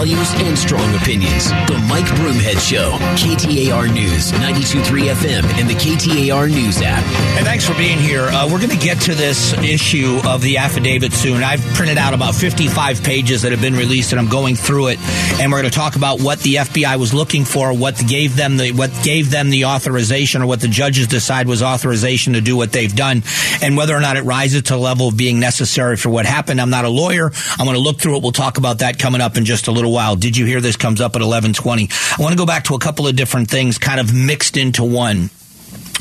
values and strong opinions. The Mike Broomhead Show, KTAR News, 92.3 FM, and the KTAR News app. And thanks for being here. Uh, we're going to get to this issue of the affidavit soon. I've printed out about 55 pages that have been released, and I'm going through it. And we're going to talk about what the FBI was looking for, what gave them the what gave them the authorization, or what the judges decide was authorization to do what they've done, and whether or not it rises to the level of being necessary for what happened. I'm not a lawyer. I'm going to look through it. We'll talk about that coming up in just a little while. Did you hear this comes up at 1120? I want to go back to a couple of different things kind of mixed into one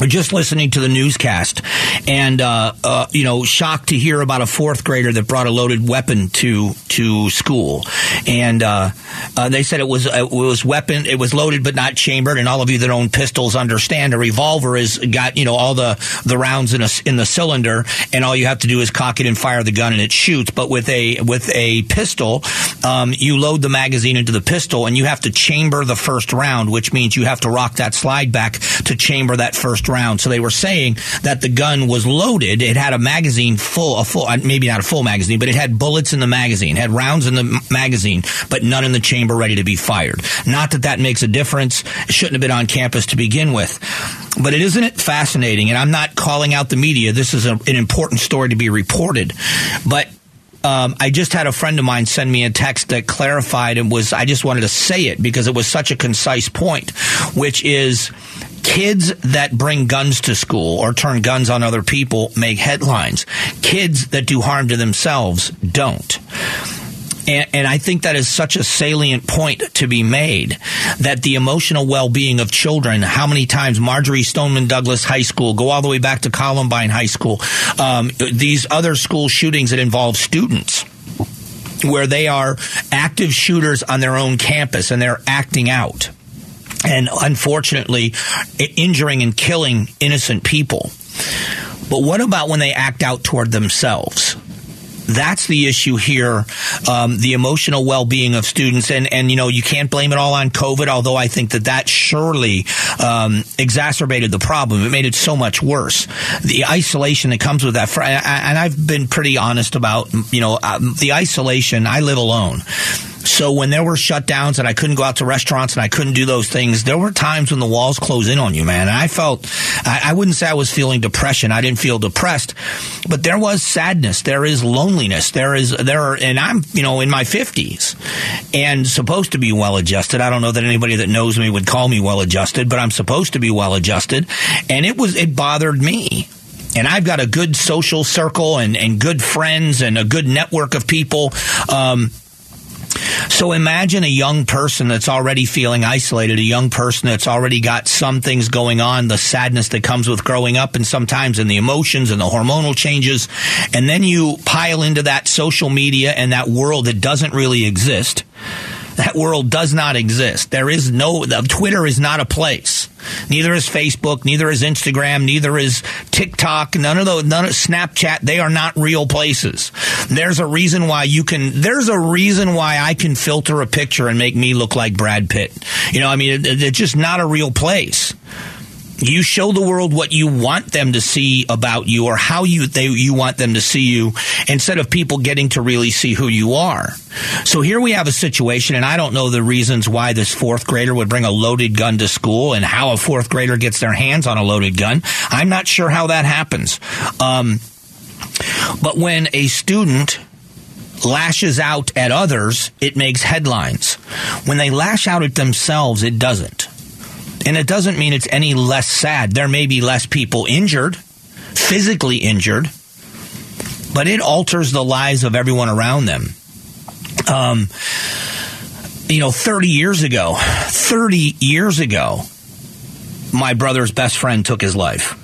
just listening to the newscast. And uh, uh, you know shocked to hear about a fourth grader that brought a loaded weapon to to school. And uh, uh they said it was uh, it was weapon it was loaded but not chambered. And all of you that own pistols understand a revolver is got you know all the the rounds in a in the cylinder. And all you have to do is cock it and fire the gun and it shoots. But with a with a pistol um, you load the magazine into the pistol and you have to chamber the first round which means you have to rock that slide back to chamber that first round. So they were saying that the gun was loaded. It had a magazine full, a full, uh, maybe not a full magazine, but it had bullets in the magazine, had rounds in the magazine, but none in the chamber ready to be fired. Not that that makes a difference. It shouldn't have been on campus to begin with. But it isn't it fascinating? And I'm not calling out the media. This is a, an important story to be reported. But um, I just had a friend of mine send me a text that clarified and was, I just wanted to say it because it was such a concise point, which is kids that bring guns to school or turn guns on other people make headlines. Kids that do harm to themselves don't. And, and, I think that is such a salient point to be made that the emotional well being of children, how many times Marjory Stoneman Douglas High School, go all the way back to Columbine High School, um, these other school shootings that involve students where they are active shooters on their own campus and they're acting out and unfortunately injuring and killing innocent people. But what about when they act out toward themselves? That's the issue here. Um, the emotional well-being of students, and and you know you can't blame it all on COVID. Although I think that that surely um, exacerbated the problem. It made it so much worse. The isolation that comes with that, and I've been pretty honest about you know um, the isolation. I live alone. So when there were shutdowns and I couldn't go out to restaurants and I couldn't do those things, there were times when the walls close in on you, man. And I felt, I, I wouldn't say I was feeling depression. I didn't feel depressed, but there was sadness. There is loneliness. There is, there are, and I'm, you know, in my fifties and supposed to be well adjusted. I don't know that anybody that knows me would call me well adjusted, but I'm supposed to be well adjusted. And it was, it bothered me and I've got a good social circle and, and good friends and a good network of people. Um, so imagine a young person that's already feeling isolated, a young person that's already got some things going on, the sadness that comes with growing up and sometimes and the emotions and the hormonal changes. And then you pile into that social media and that world that doesn't really exist that world does not exist. There is no, Twitter is not a place. Neither is Facebook, neither is Instagram, neither is TikTok, none of those, none of Snapchat. They are not real places. There's a reason why you can, there's a reason why I can filter a picture and make me look like Brad Pitt. You know, I mean, it, it's just not a real place. You show the world what you want them to see about you or how you they you want them to see you instead of people getting to really see who you are. So here we have a situation and I don't know the reasons why this fourth grader would bring a loaded gun to school and how a fourth grader gets their hands on a loaded gun. I'm not sure how that happens. Um, but when a student lashes out at others, it makes headlines. When they lash out at themselves, it doesn't. And it doesn't mean it's any less sad. There may be less people injured, physically injured, but it alters the lives of everyone around them. Um, you know, 30 years ago, 30 years ago, my brother's best friend took his life.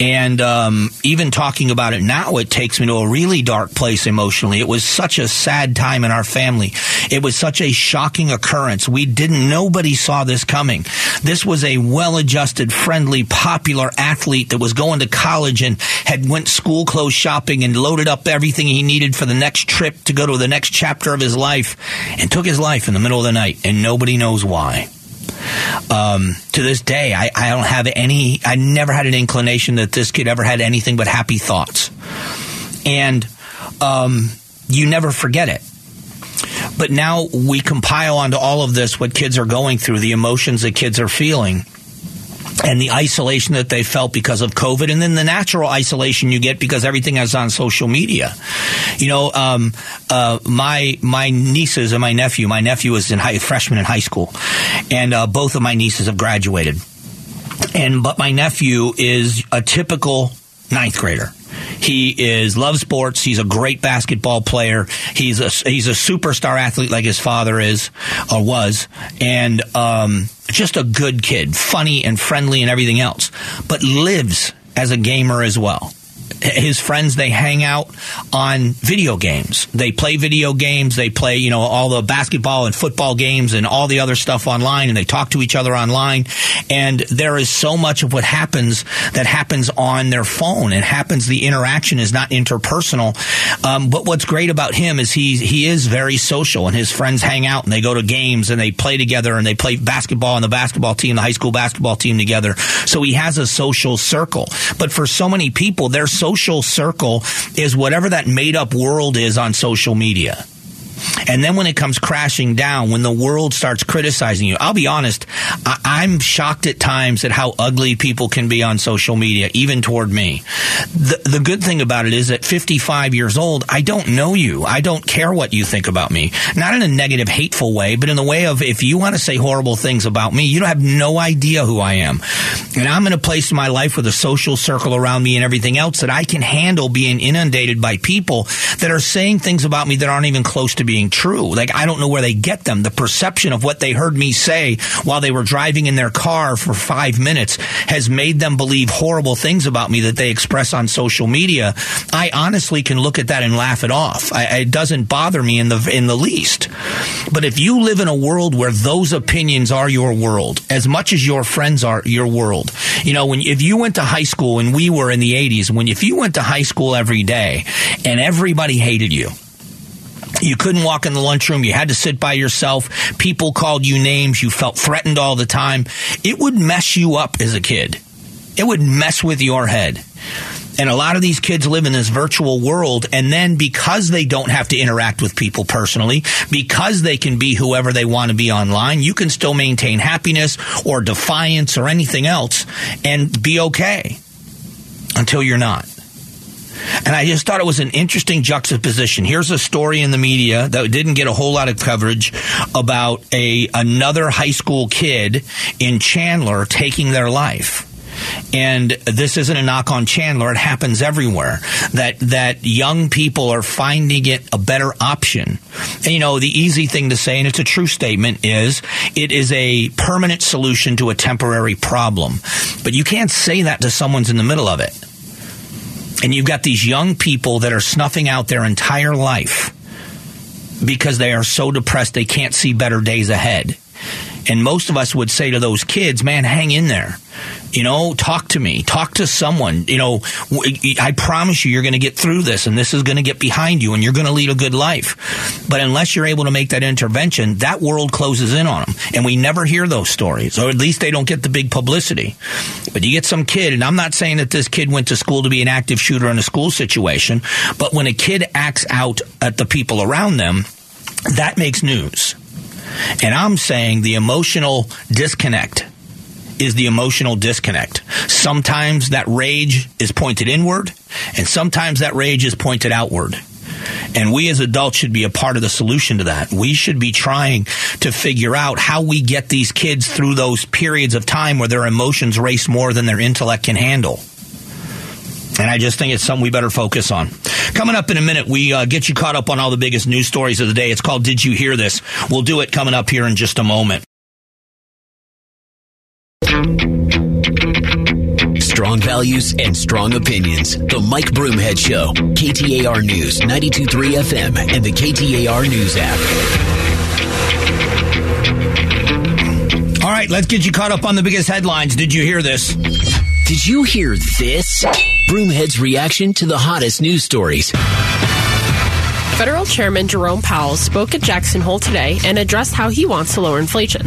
And um, even talking about it now, it takes me to a really dark place emotionally. It was such a sad time in our family. It was such a shocking occurrence. We didn't, nobody saw this coming. This was a well-adjusted, friendly, popular athlete that was going to college and had went school clothes shopping and loaded up everything he needed for the next trip to go to the next chapter of his life and took his life in the middle of the night and nobody knows why. Um, to this day, I, I don't have any, I never had an inclination that this kid ever had anything but happy thoughts. And um, you never forget it. But now we compile onto all of this what kids are going through, the emotions that kids are feeling and the isolation that they felt because of COVID, and then the natural isolation you get because everything is on social media. You know, um, uh, my my nieces and my nephew. My nephew is in high, freshman in high school, and uh, both of my nieces have graduated. And but my nephew is a typical ninth grader. He is loves sports. He's a great basketball player. He's a he's a superstar athlete like his father is or was, and um, just a good kid, funny and friendly and everything else, but lives as a gamer as well his friends they hang out on video games. They play video games. They play you know all the basketball and football games and all the other stuff online and they talk to each other online. And there is so much of what happens that happens on their phone. And happens the interaction is not interpersonal. Um, but what's great about him is he he is very social and his friends hang out and they go to games and they play together and they play basketball on the basketball team the high school basketball team together. So he has a social circle. But for so many people there's social circle is whatever that made up world is on social media. And then when it comes crashing down, when the world starts criticizing you, I'll be honest, I- am shocked at times at how ugly people can be on social media, even toward me. The, the good thing about it is at 55 years old, I don't know you. I don't care what you think about me. Not in a negative, hateful way, but in the way of if you want to say horrible things about me, you don't have no idea who I am. And I'm in a place in my life with a social circle around me and everything else that I can handle being inundated by people that are saying things about me that aren't even close to being true. Like, I don't know where they get them. The perception of what they heard me say while they were driving in their car for five minutes has made them believe horrible things about me that they express on social media. I honestly can look at that and laugh it off. I, it doesn't bother me in the, in the least. But if you live in a world where those opinions are your world, as much as your friends are your world, you know, when, if you went to high school and we were in the 80s, when, if you went to high school every day and everybody hated you, you couldn't walk in the lunchroom. You had to sit by yourself. People called you names. You felt threatened all the time. It would mess you up as a kid. It would mess with your head. And a lot of these kids live in this virtual world. And then because they don't have to interact with people personally, because they can be whoever they want to be online, you can still maintain happiness or defiance or anything else and be okay until you're not. And I just thought it was an interesting juxtaposition. Here's a story in the media that didn't get a whole lot of coverage about a another high school kid in Chandler taking their life. And this isn't a knock on Chandler. It happens everywhere. That that young people are finding it a better option. And, you know, the easy thing to say, and it's a true statement, is it is a permanent solution to a temporary problem. But you can't say that to someone's in the middle of it. And you've got these young people that are snuffing out their entire life because they are so depressed they can't see better days ahead. And most of us would say to those kids, man, hang in there. You know, talk to me, talk to someone. You know, I promise you, you're going to get through this and this is going to get behind you and you're going to lead a good life. But unless you're able to make that intervention, that world closes in on them. And we never hear those stories, or at least they don't get the big publicity. But you get some kid, and I'm not saying that this kid went to school to be an active shooter in a school situation, but when a kid acts out at the people around them, that makes news. And I'm saying the emotional disconnect is the emotional disconnect. Sometimes that rage is pointed inward, and sometimes that rage is pointed outward. And we as adults should be a part of the solution to that. We should be trying to figure out how we get these kids through those periods of time where their emotions race more than their intellect can handle. And I just think it's something we better focus on. Coming up in a minute, we uh, get you caught up on all the biggest news stories of the day. It's called Did You Hear This? We'll do it coming up here in just a moment. Strong values and strong opinions. The Mike Broomhead Show. KTAR News, 923 FM, and the KTAR News app. All right, let's get you caught up on the biggest headlines. Did you hear this? Did you hear this? Broomhead's reaction to the hottest news stories. Federal Chairman Jerome Powell spoke at Jackson Hole today and addressed how he wants to lower inflation.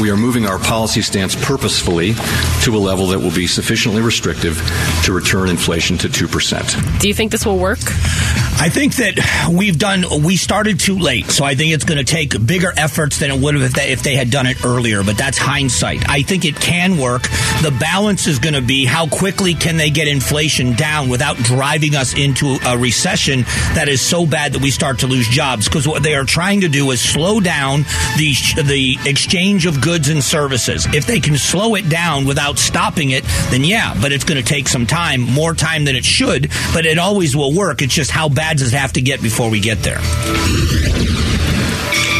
We are moving our policy stance purposefully to a level that will be sufficiently restrictive to return inflation to 2%. Do you think this will work? I think that we've done, we started too late. So I think it's going to take bigger efforts than it would have if they, if they had done it earlier. But that's hindsight. I think it can work. The balance is going to be how quickly can they get inflation down without driving us into a recession that is so bad that we start to lose jobs. Because what they are trying to do is slow down the, the exchange of goods and services. If they can slow it down without stopping it, then yeah, but it's going to take some time, more time than it should, but it always will work. It's just how bad does it have to get before we get there?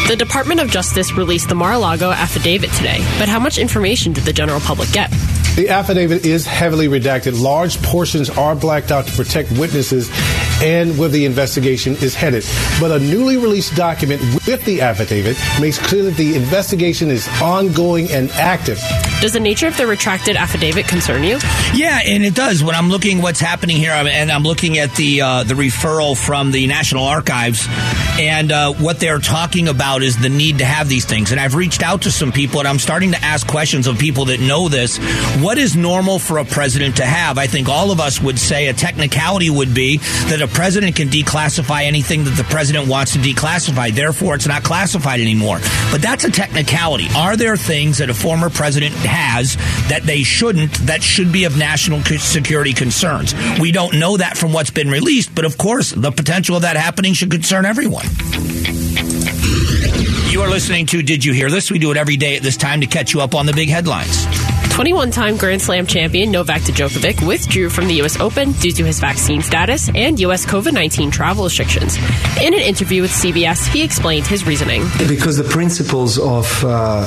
The Department of Justice released the Mar-a-Lago affidavit today, but how much information did the general public get? The affidavit is heavily redacted. Large portions are blacked out to protect witnesses and where the investigation is headed. But a newly released document with the affidavit makes clear that the investigation is ongoing and active. Does the nature of the retracted affidavit concern you? Yeah, and it does. When I'm looking what's happening here, and I'm looking at the uh, the referral from the National Archives, and uh, what they're talking about is the need to have these things. And I've reached out to some people, and I'm starting to ask questions of people that know this. What is normal for a president to have? I think all of us would say a technicality would be that a president can declassify anything that the president wants to declassify. Therefore, it's not classified anymore. But that's a technicality. Are there things that a former president has that they shouldn't, that should be of national security concerns? We don't know that from what's been released, but of course, the potential of that happening should concern everyone. You are listening to Did You Hear This? We do it every day at this time to catch you up on the big headlines. 21 time Grand Slam champion Novak Djokovic withdrew from the U.S. Open due to his vaccine status and U.S. COVID 19 travel restrictions. In an interview with CBS, he explained his reasoning. Because the principles of uh,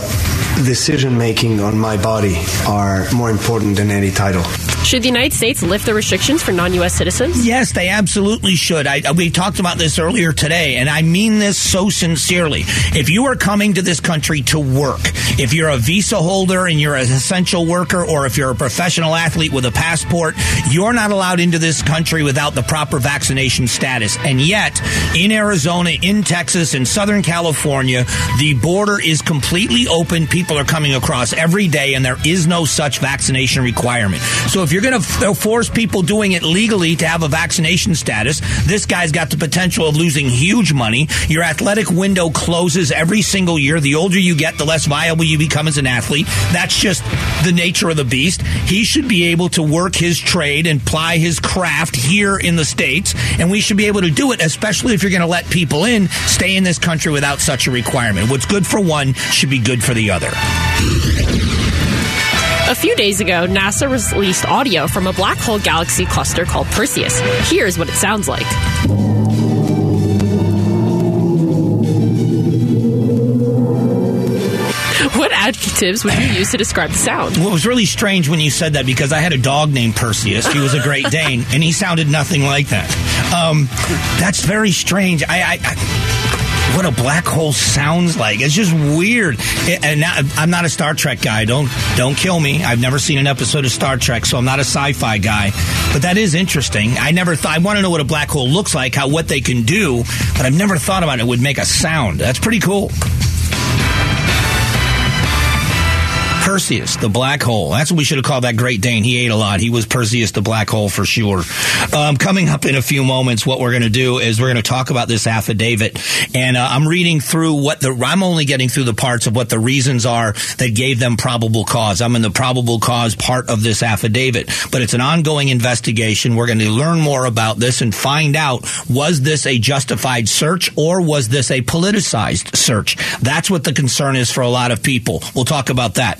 decision making on my body are more important than any title. Should the United States lift the restrictions for non-U.S. citizens? Yes, they absolutely should. I, we talked about this earlier today, and I mean this so sincerely. If you are coming to this country to work, if you're a visa holder and you're an essential worker, or if you're a professional athlete with a passport, you're not allowed into this country without the proper vaccination status. And yet, in Arizona, in Texas, in Southern California, the border is completely open. People are coming across every day, and there is no such vaccination requirement. So if you're going to uh, force people doing it legally to have a vaccination status, this guy's got the potential of losing huge money. Your athletic window closes every single year. The older you get, the less viable you become as an athlete. That's just the nature of the beast. He should be able to work his trade and ply his craft here in the States, and we should be able to do it, especially if you're going to let people in, stay in this country without such a requirement. What's good for one should be good for the other. A few days ago, NASA released audio from a black hole galaxy cluster called Perseus. Here's what it sounds like. Adjectives would you use to describe the sound? Well, it was really strange when you said that because I had a dog named Perseus. He was a Great Dane, and he sounded nothing like that. Um, that's very strange. I, I, I what a black hole sounds like. It's just weird. And now, I'm not a Star Trek guy. Don't don't kill me. I've never seen an episode of Star Trek, so I'm not a sci-fi guy. But that is interesting. I never thought. I want to know what a black hole looks like, how what they can do, but I've never thought about it would make a sound. That's pretty cool. Perseus, the black hole. That's what we should have called that Great Dane. He ate a lot. He was Perseus, the black hole for sure. Um, coming up in a few moments, what we're going to do is we're going to talk about this affidavit. And uh, I'm reading through what the, I'm only getting through the parts of what the reasons are that gave them probable cause. I'm in the probable cause part of this affidavit, but it's an ongoing investigation. We're going to learn more about this and find out was this a justified search or was this a politicized search? That's what the concern is for a lot of people. We'll talk about that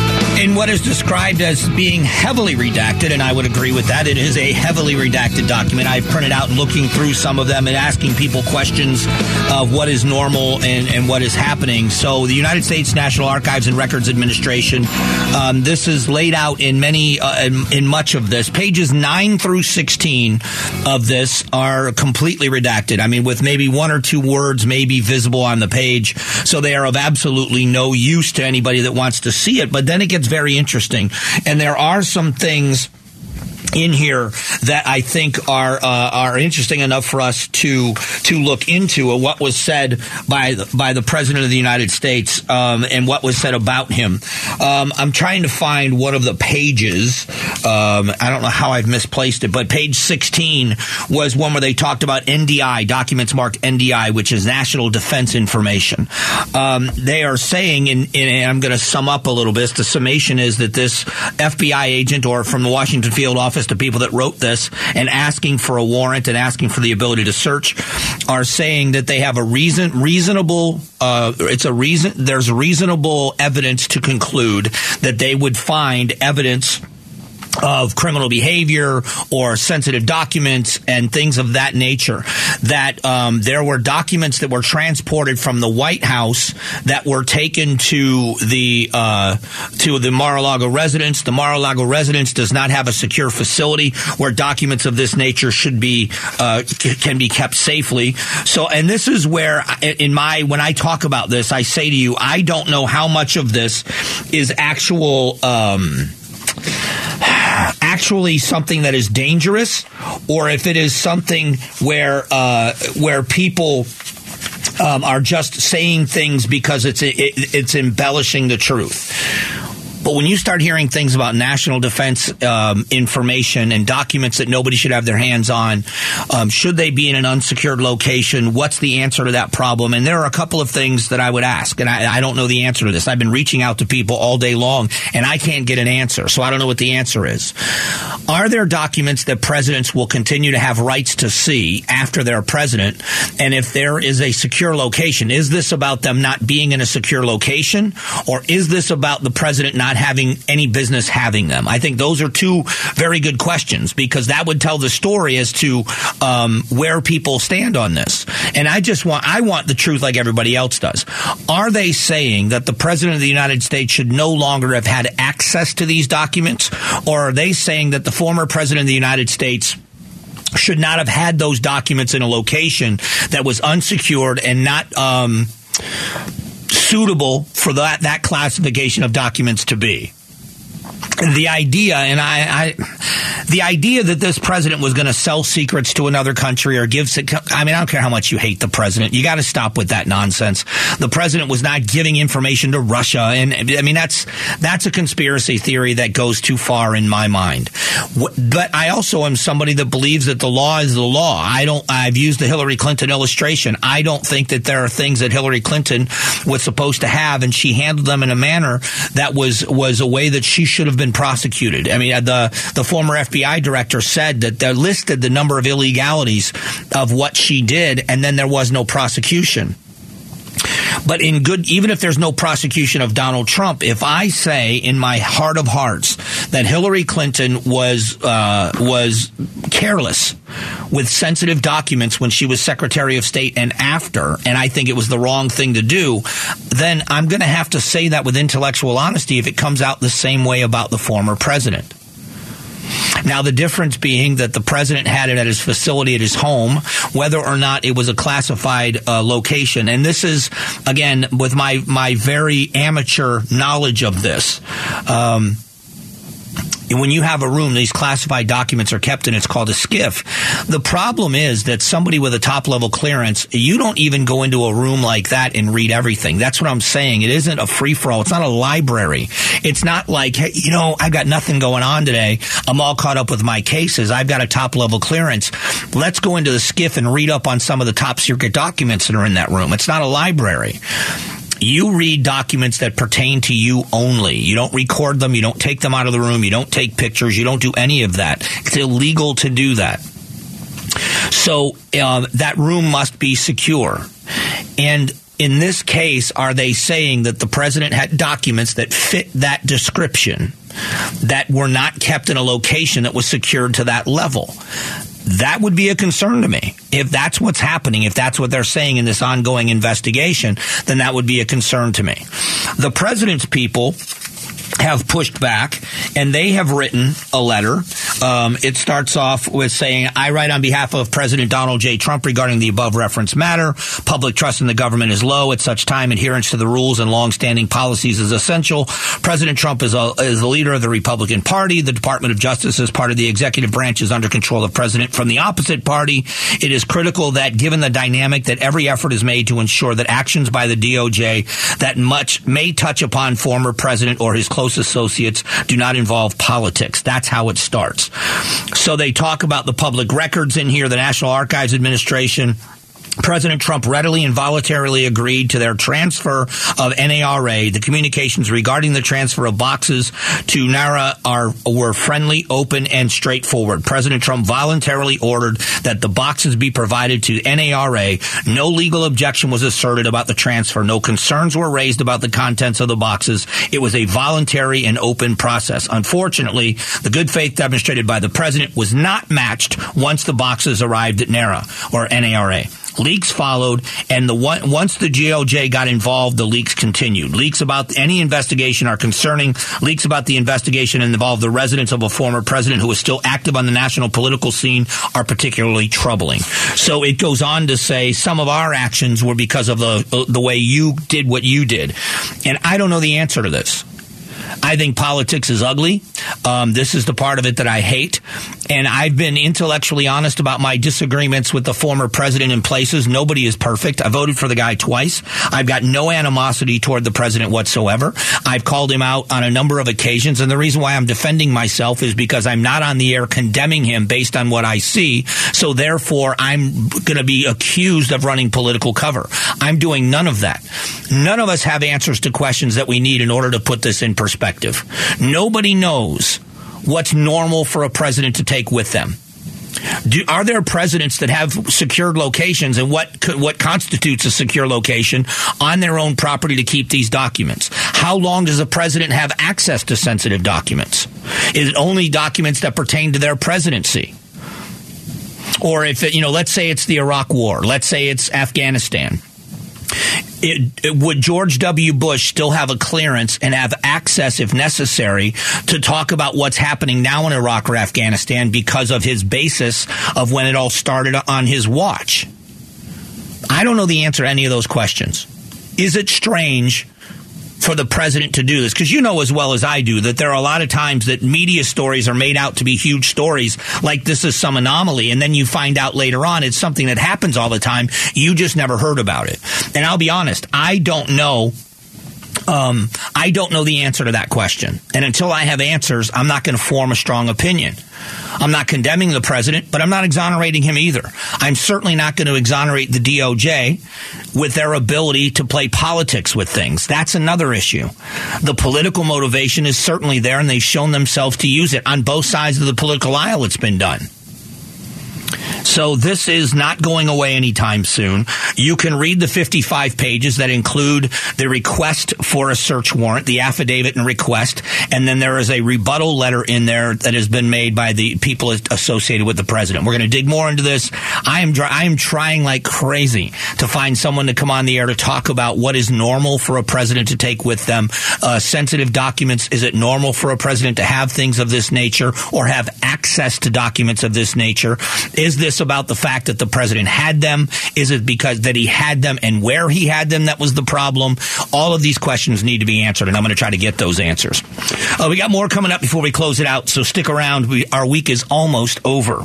In what is described as being heavily redacted, and I would agree with that. It is a heavily redacted document. I've printed out looking through some of them and asking people questions of what is normal and, and what is happening. So, the United States National Archives and Records Administration, um, this is laid out in many, uh, in, in much of this. Pages 9 through 16 of this are completely redacted. I mean, with maybe one or two words maybe visible on the page. So, they are of absolutely no use to anybody that wants to see it. But then it gets very interesting. And there are some things in here that I think are uh, are interesting enough for us to to look into what was said by the, by the president of the United States um, and what was said about him. Um, I'm trying to find one of the pages. Um, I don't know how I've misplaced it, but page 16 was one where they talked about NDI documents marked NDI, which is National Defense Information. Um, they are saying, and, and I'm going to sum up a little bit. The summation is that this FBI agent or from the Washington field office to people that wrote this and asking for a warrant and asking for the ability to search are saying that they have a reason, reasonable, uh, it's a reason, there's reasonable evidence to conclude that they would find evidence of criminal behavior or sensitive documents and things of that nature. That um, there were documents that were transported from the White House that were taken to the uh, to the Mar-a-Lago residence. The Mar-a-Lago residence does not have a secure facility where documents of this nature should be uh, c- can be kept safely. So, and this is where in my when I talk about this, I say to you, I don't know how much of this is actual. Um, actually something that is dangerous, or if it is something where uh, where people um, are just saying things because it's it, it's embellishing the truth. But when you start hearing things about national defense um, information and documents that nobody should have their hands on, um, should they be in an unsecured location? What's the answer to that problem? And there are a couple of things that I would ask, and I, I don't know the answer to this. I've been reaching out to people all day long, and I can't get an answer, so I don't know what the answer is. Are there documents that presidents will continue to have rights to see after they're president? And if there is a secure location, is this about them not being in a secure location, or is this about the president not not having any business having them? I think those are two very good questions because that would tell the story as to um, where people stand on this. And I just want I want the truth like everybody else does. Are they saying that the president of the United States should no longer have had access to these documents, or are they saying that the former president of the United States should not have had those documents in a location that was unsecured and not um, suitable for that, that classification of documents to be the idea, and I, I, the idea that this president was going to sell secrets to another country or give, I mean, I don't care how much you hate the president. You got to stop with that nonsense. The president was not giving information to Russia. And I mean, that's, that's a conspiracy theory that goes too far in my mind. But I also am somebody that believes that the law is the law. I don't, I've used the Hillary Clinton illustration. I don't think that there are things that Hillary Clinton was supposed to have and she handled them in a manner that was, was a way that she should have been prosecuted. I mean, uh, the the former FBI director said that they listed the number of illegalities of what she did, and then there was no prosecution. But in good, even if there's no prosecution of Donald Trump, if I say in my heart of hearts that Hillary Clinton was uh, was careless with sensitive documents when she was Secretary of State and after, and I think it was the wrong thing to do, then I'm going to have to say that with intellectual honesty if it comes out the same way about the former president. Now, the difference being that the president had it at his facility at his home, whether or not it was a classified uh, location. And this is, again, with my, my very amateur knowledge of this. Um, when you have a room, these classified documents are kept and it's called a SCIF. The problem is that somebody with a top level clearance, you don't even go into a room like that and read everything. That's what I'm saying. It isn't a free for all. It's not a library. It's not like, hey, you know, I've got nothing going on today. I'm all caught up with my cases. I've got a top level clearance. Let's go into the SCIF and read up on some of the top secret documents that are in that room. It's not a library you read documents that pertain to you only. You don't record them. You don't take them out of the room. You don't take pictures. You don't do any of that. It's illegal to do that. So uh, that room must be secure. And in this case, are they saying that the president had documents that fit that description that were not kept in a location that was secured to that level? That would be a concern to me. If that's what's happening, if that's what they're saying in this ongoing investigation, then that would be a concern to me. The president's people have pushed back and they have written a letter. Um, it starts off with saying, I write on behalf of President Donald J. Trump regarding the above referenced matter. Public trust in the government is low. At such time, adherence to the rules and longstanding policies is essential. President Trump is, a, is the leader of the Republican Party. The Department of Justice, as part of the executive branch, is under control of President from the opposite party. It is critical that, given the dynamic, that every effort is made to ensure that actions by the DOJ that much may touch upon former president or his close close associates do not involve politics. That's how it starts. So they talk about the public records in here, the National Archives Administration, President Trump readily and voluntarily agreed to their transfer of NARA. The communications regarding the transfer of boxes to NARA are were friendly, open, and straightforward. President Trump voluntarily ordered that the boxes be provided to NARA. No legal objection was asserted about the transfer. No concerns were raised about the contents of the boxes. It was a voluntary and open process. Unfortunately, the good faith demonstrated by the president was not matched once the boxes arrived at NARA or NARA. Leaks followed, and the one, once the DOJ got involved, the leaks continued. Leaks about any investigation are concerning. Leaks about the investigation involve the residence of a former president who is still active on the national political scene are particularly troubling. So it goes on to say some of our actions were because of the the way you did what you did, and I don't know the answer to this. I think politics is ugly. Um, this is the part of it that I hate. And I've been intellectually honest about my disagreements with the former president in places. Nobody is perfect. I voted for the guy twice. I've got no animosity toward the president whatsoever. I've called him out on a number of occasions. And the reason why I'm defending myself is because I'm not on the air condemning him based on what I see. So therefore, I'm going to be accused of running political cover. I'm doing none of that. None of us have answers to questions that we need in order to put this in perspective. Nobody knows what's normal for a president to take with them. Do, are there presidents that have secured locations and what what constitutes a secure location on their own property to keep these documents? How long does a president have access to sensitive documents? Is it only documents that pertain to their presidency? Or if it, you know, let's say it's the Iraq War, let's say it's Afghanistan it, it, would George W. Bush still have a clearance and have access, if necessary, to talk about what's happening now in Iraq or Afghanistan because of his basis of when it all started on his watch? I don't know the answer to any of those questions. Is it strange for the president to do this. Because you know as well as I do that there are a lot of times that media stories are made out to be huge stories like this is some anomaly and then you find out later on it's something that happens all the time. You just never heard about it. And I'll be honest I don't know um, I don't know the answer to that question. And until I have answers, I'm not going to form a strong opinion. I'm not condemning the president, but I'm not exonerating him either. I'm certainly not going to exonerate the DOJ with their ability to play politics with things. That's another issue. The political motivation is certainly there, and they've shown themselves to use it on both sides of the political aisle. It's been done. So this is not going away anytime soon. You can read the 55 pages that include the request for a search warrant, the affidavit and request, and then there is a rebuttal letter in there that has been made by the people associated with the president. We're going to dig more into this. I am I am trying like crazy to find someone to come on the air to talk about what is normal for a president to take with them. Uh, sensitive documents. Is it normal for a president to have things of this nature or have access to documents of this nature? Is this about the fact that the president had them? Is it because that he had them and where he had them that was the problem? All of these questions need to be answered, and I'm going to try to get those answers. Uh, we got more coming up before we close it out, so stick around. We, our week is almost over.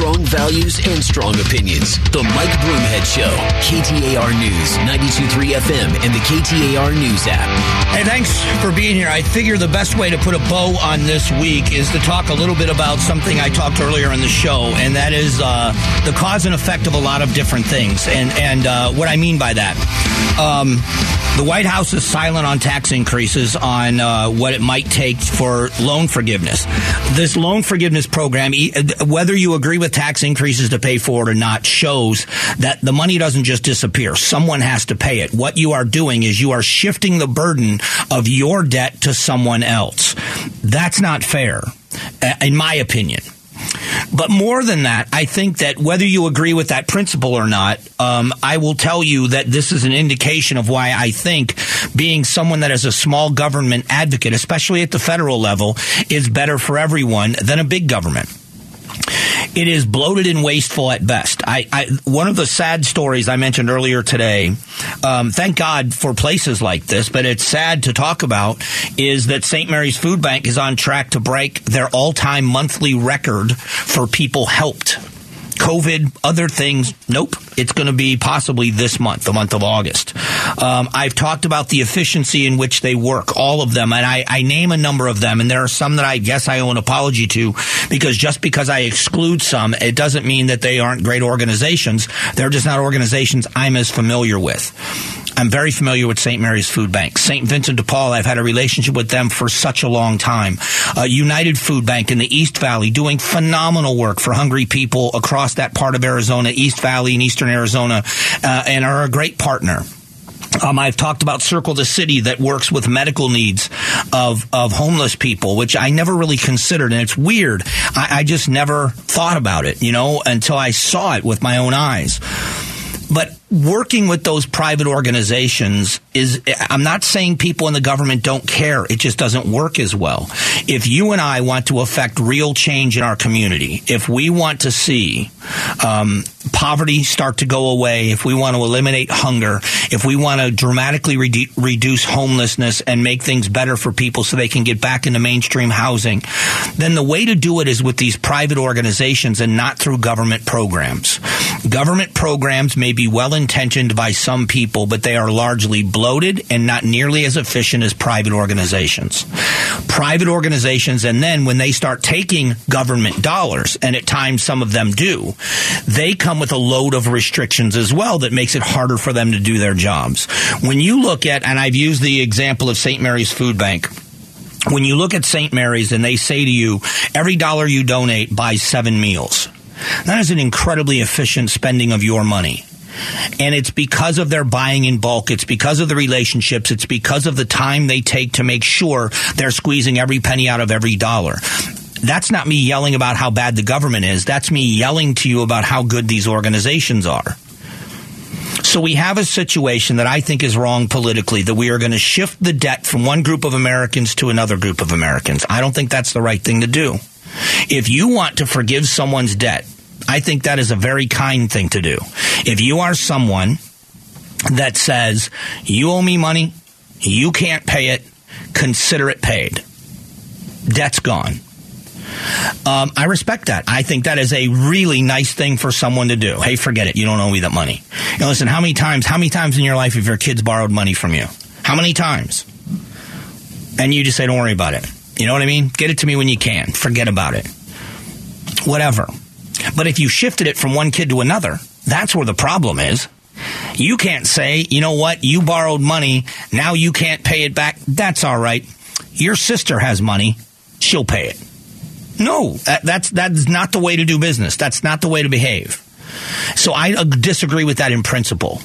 Strong values and strong opinions. The Mike Broomhead Show, KTAR News, 92.3 FM, and the KTAR News app. Hey, thanks for being here. I figure the best way to put a bow on this week is to talk a little bit about something I talked earlier in the show, and that is uh, the cause and effect of a lot of different things. And, and uh, what I mean by that. Um, The White House is silent on tax increases on uh, what it might take for loan forgiveness. This loan forgiveness program, whether you agree with tax increases to pay for it or not, shows that the money doesn't just disappear. Someone has to pay it. What you are doing is you are shifting the burden of your debt to someone else. That's not fair, in my opinion. But more than that, I think that whether you agree with that principle or not, um, I will tell you that this is an indication of why I think being someone that is a small government advocate, especially at the federal level, is better for everyone than a big government it is bloated and wasteful at best. I, I one of the sad stories I mentioned earlier today. Um, thank God for places like this, but it's sad to talk about. Is that St. Mary's Food Bank is on track to break their all-time monthly record for people helped COVID, other things. Nope. It's going to be possibly this month, the month of August. Um, I've talked about the efficiency in which they work, all of them, and I, I, name a number of them, and there are some that I guess I owe an apology to because just because I exclude some, it doesn't mean that they aren't great organizations. They're just not organizations I'm as familiar with. I'm very familiar with St. Mary's Food Bank. St. Vincent de Paul, I've had a relationship with them for such a long time. Uh, United Food Bank in the East Valley doing phenomenal work for hungry people across that part of Arizona, East Valley and Eastern Arizona, uh, and are a great partner. Um, I've talked about Circle the City that works with medical needs of, of homeless people, which I never really considered. And it's weird. I, I just never thought about it, you know, until I saw it with my own eyes. But working with those private organizations is I'm not saying people in the government don't care. It just doesn't work as well. If you and I want to affect real change in our community, if we want to see um, poverty start to go away, if we want to eliminate hunger, if we want to dramatically re- reduce homelessness and make things better for people so they can get back into mainstream housing, then the way to do it is with these private organizations and not through government programs. Government programs may be well intentioned by some people, but they are largely bloated and not nearly as efficient as private organizations. Private organizations, and then when they start taking government dollars, and at times some of them do, they come with a load of restrictions as well that makes it harder for them to do their jobs. When you look at, and I've used the example of St. Mary's Food Bank, when you look at St. Mary's and they say to you, every dollar you donate buys seven meals. That is an incredibly efficient spending of your money. And it's because of their buying in bulk. It's because of the relationships. It's because of the time they take to make sure they're squeezing every penny out of every dollar. That's not me yelling about how bad the government is. That's me yelling to you about how good these organizations are. So we have a situation that I think is wrong politically that we are going to shift the debt from one group of Americans to another group of Americans. I don't think that's the right thing to do. If you want to forgive someone's debt, I think that is a very kind thing to do. If you are someone that says, you owe me money, you can't pay it, consider it paid. Debt's gone. Um, I respect that. I think that is a really nice thing for someone to do. Hey, forget it. You don't owe me that money. Know, listen, how many times, how many times in your life have your kids borrowed money from you? How many times? And you just say, don't worry about it. You know what I mean? Get it to me when you can. Forget about it. Whatever. But if you shifted it from one kid to another, that's where the problem is. You can't say, you know what, you borrowed money, now you can't pay it back. That's all right. Your sister has money, she'll pay it. No, that, that's that's not the way to do business. That's not the way to behave. So I uh, disagree with that in principle.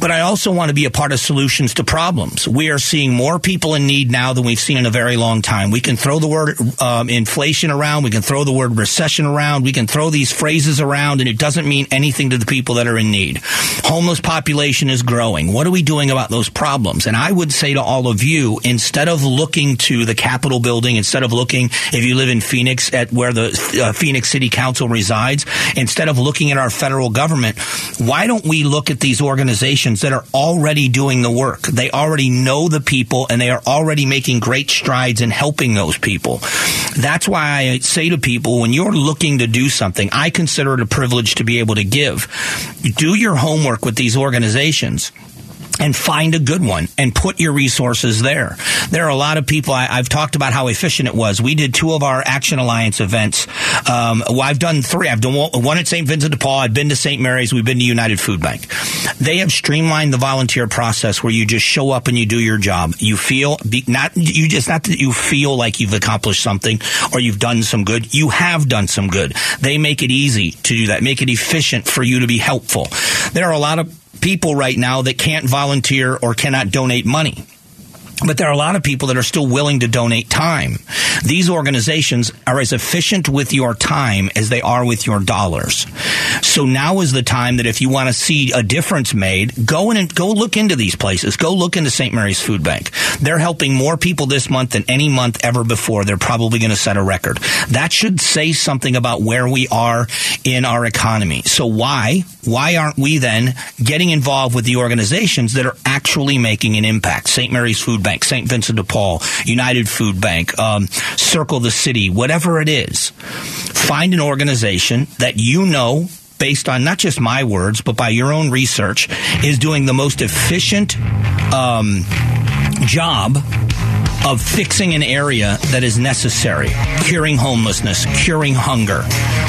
But I also want to be a part of solutions to problems. We are seeing more people in need now than we've seen in a very long time. We can throw the word um, inflation around. We can throw the word recession around. We can throw these phrases around, and it doesn't mean anything to the people that are in need. Homeless population is growing. What are we doing about those problems? And I would say to all of you, instead of looking to the Capitol building, instead of looking, if you live in Phoenix, at where the uh, Phoenix City Council resides, instead of looking at our federal government, why don't we look at these organizations? that are already doing the work. They already know the people and they are already making great strides in helping those people. That's why I say to people, when you're looking to do something, I consider it a privilege to be able to give. Do your homework with these organizations and find a good one and put your resources there. There are a lot of people. I, have talked about how efficient it was. We did two of our Action Alliance events. Um, well, I've done three. I've done one at St. Vincent de Paul. I've been to St. Mary's. We've been to United Food Bank. They have streamlined the volunteer process where you just show up and you do your job. You feel be, not you just not that you feel like you've accomplished something or you've done some good. You have done some good. They make it easy to do that. Make it efficient for you to be helpful. There are a lot of people right now that can't volunteer or cannot donate money. But there are a lot of people that are still willing to donate time. These organizations are as efficient with your time as they are with your dollars. So now is the time that if you want to see a difference made, go in and go look into these places. Go look into St. Mary's Food Bank. They're helping more people this month than any month ever before. They're probably going to set a record. That should say something about where we are in our economy. So why, why aren't we then getting involved with the organizations that are actually making an impact? St. Mary's Food Bank Bank, St. Vincent de Paul, United Food Bank, um, Circle the City, whatever it is. Find an organization that you know based on not just my words, but by your own research, is doing the most efficient um, job of fixing an area that is necessary, curing homelessness, curing hunger,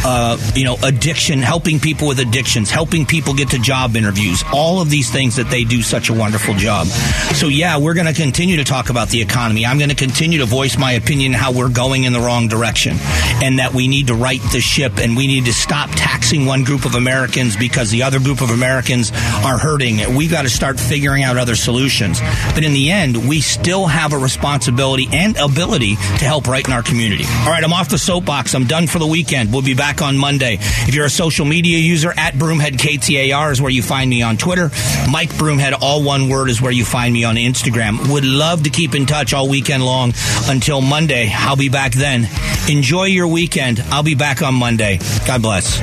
uh, you know, addiction, helping people with addictions, helping people get to job interviews, all of these things that they do such a wonderful job. So yeah, we're going to continue to talk about the economy. I'm going to continue to voice my opinion how we're going in the wrong direction and that we need to right the ship and we need to stop taxing one group of Americans because the other group of Americans are hurting. We've got to start figuring out other solutions. But in the end, we still have a responsibility and ability to help right in our community. All right, I'm off the soapbox. I'm done for the weekend. We'll be back on Monday. If you're a social media user, at Broomhead KTAR is where you find me on Twitter. Mike Broomhead, all one word, is where you find me on Instagram. Would love to keep in touch all weekend long until Monday. I'll be back then. Enjoy your weekend. I'll be back on Monday. God bless.